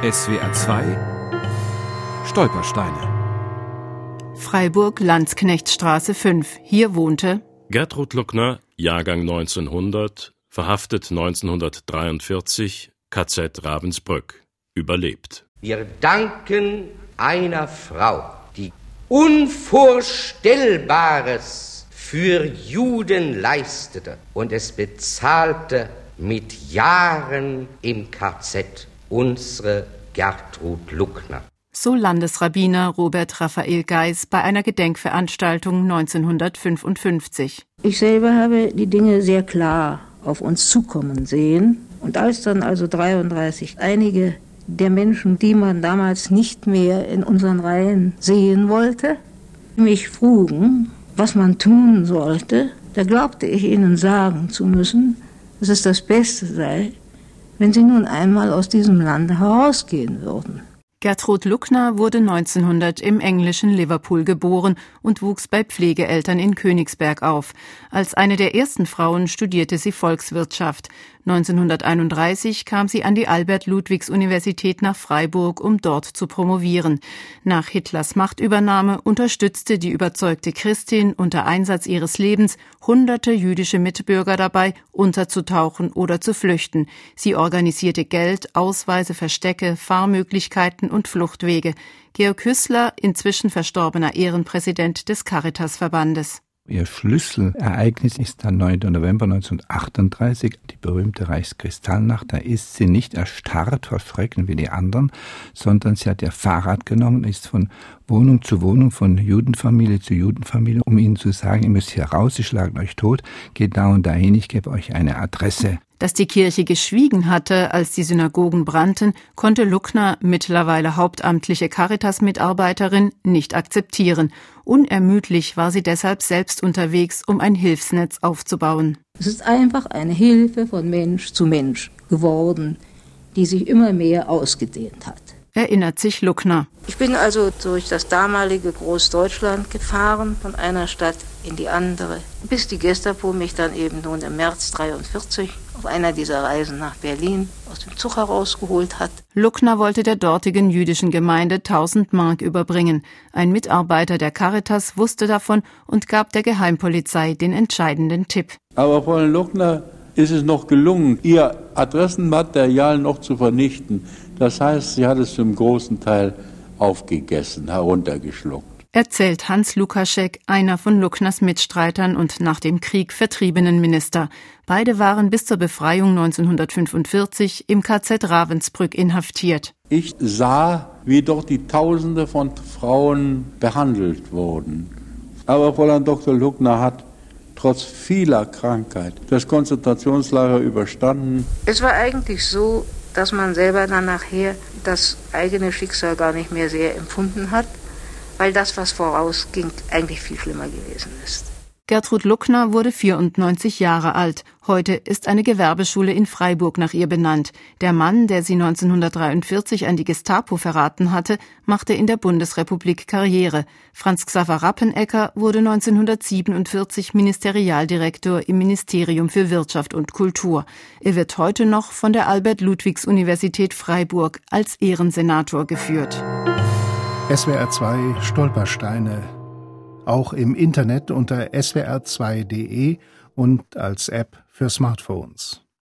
SWR 2 Stolpersteine Freiburg, Landsknechtstraße 5. Hier wohnte Gertrud Luckner, Jahrgang 1900, verhaftet 1943, KZ Ravensbrück, überlebt. Wir danken einer Frau, die Unvorstellbares für Juden leistete und es bezahlte mit Jahren im KZ unsere Gertrud Luckner. So Landesrabbiner Robert Raphael Geis bei einer Gedenkveranstaltung 1955. Ich selber habe die Dinge sehr klar auf uns zukommen sehen. Und als dann also 33 einige der Menschen, die man damals nicht mehr in unseren Reihen sehen wollte, mich frugen, was man tun sollte, da glaubte ich ihnen sagen zu müssen, dass es das Beste sei, wenn sie nun einmal aus diesem Lande herausgehen würden. Gertrud Luckner wurde 1900 im englischen Liverpool geboren und wuchs bei Pflegeeltern in Königsberg auf. Als eine der ersten Frauen studierte sie Volkswirtschaft. 1931 kam sie an die Albert-Ludwigs-Universität nach Freiburg, um dort zu promovieren. Nach Hitlers Machtübernahme unterstützte die überzeugte Christin unter Einsatz ihres Lebens hunderte jüdische Mitbürger dabei, unterzutauchen oder zu flüchten. Sie organisierte Geld, Ausweise, Verstecke, Fahrmöglichkeiten und Fluchtwege. Georg Hüssler, inzwischen verstorbener Ehrenpräsident des Caritasverbandes. Ihr Schlüsselereignis ist der 9. November 1938, die berühmte Reichskristallnacht. Da ist sie nicht erstarrt vor Schrecken wie die anderen, sondern sie hat ihr Fahrrad genommen, ist von Wohnung zu Wohnung, von Judenfamilie zu Judenfamilie, um ihnen zu sagen, ihr müsst hier raus, sie schlagen euch tot, geht da und dahin, ich gebe euch eine Adresse. Dass die Kirche geschwiegen hatte, als die Synagogen brannten, konnte Luckner, mittlerweile hauptamtliche Caritas-Mitarbeiterin, nicht akzeptieren. Unermüdlich war sie deshalb selbst unterwegs, um ein Hilfsnetz aufzubauen. Es ist einfach eine Hilfe von Mensch zu Mensch geworden, die sich immer mehr ausgedehnt hat erinnert sich Luckner. Ich bin also durch das damalige Großdeutschland gefahren, von einer Stadt in die andere, bis die Gestapo mich dann eben nun im März 43 auf einer dieser Reisen nach Berlin aus dem Zug herausgeholt hat. Luckner wollte der dortigen jüdischen Gemeinde 1000 Mark überbringen. Ein Mitarbeiter der Caritas wusste davon und gab der Geheimpolizei den entscheidenden Tipp. Aber Frau Luckner ist es noch gelungen, ihr Adressenmaterial noch zu vernichten. Das heißt, sie hat es zum großen Teil aufgegessen, heruntergeschluckt. Erzählt Hans Lukaschek, einer von Luckners Mitstreitern und nach dem Krieg vertriebenen Minister. Beide waren bis zur Befreiung 1945 im KZ Ravensbrück inhaftiert. Ich sah, wie dort die Tausende von Frauen behandelt wurden. Aber Fräulein Dr. Luckner hat trotz vieler Krankheit das Konzentrationslager überstanden. Es war eigentlich so, dass man selber dann nachher das eigene Schicksal gar nicht mehr sehr empfunden hat, weil das, was vorausging, eigentlich viel schlimmer gewesen ist. Gertrud Luckner wurde 94 Jahre alt. Heute ist eine Gewerbeschule in Freiburg nach ihr benannt. Der Mann, der sie 1943 an die Gestapo verraten hatte, machte in der Bundesrepublik Karriere. Franz Xaver Rappenecker wurde 1947 Ministerialdirektor im Ministerium für Wirtschaft und Kultur. Er wird heute noch von der Albert-Ludwigs-Universität Freiburg als Ehrensenator geführt. SWR 2 Stolpersteine auch im Internet unter swr2.de und als App für Smartphones.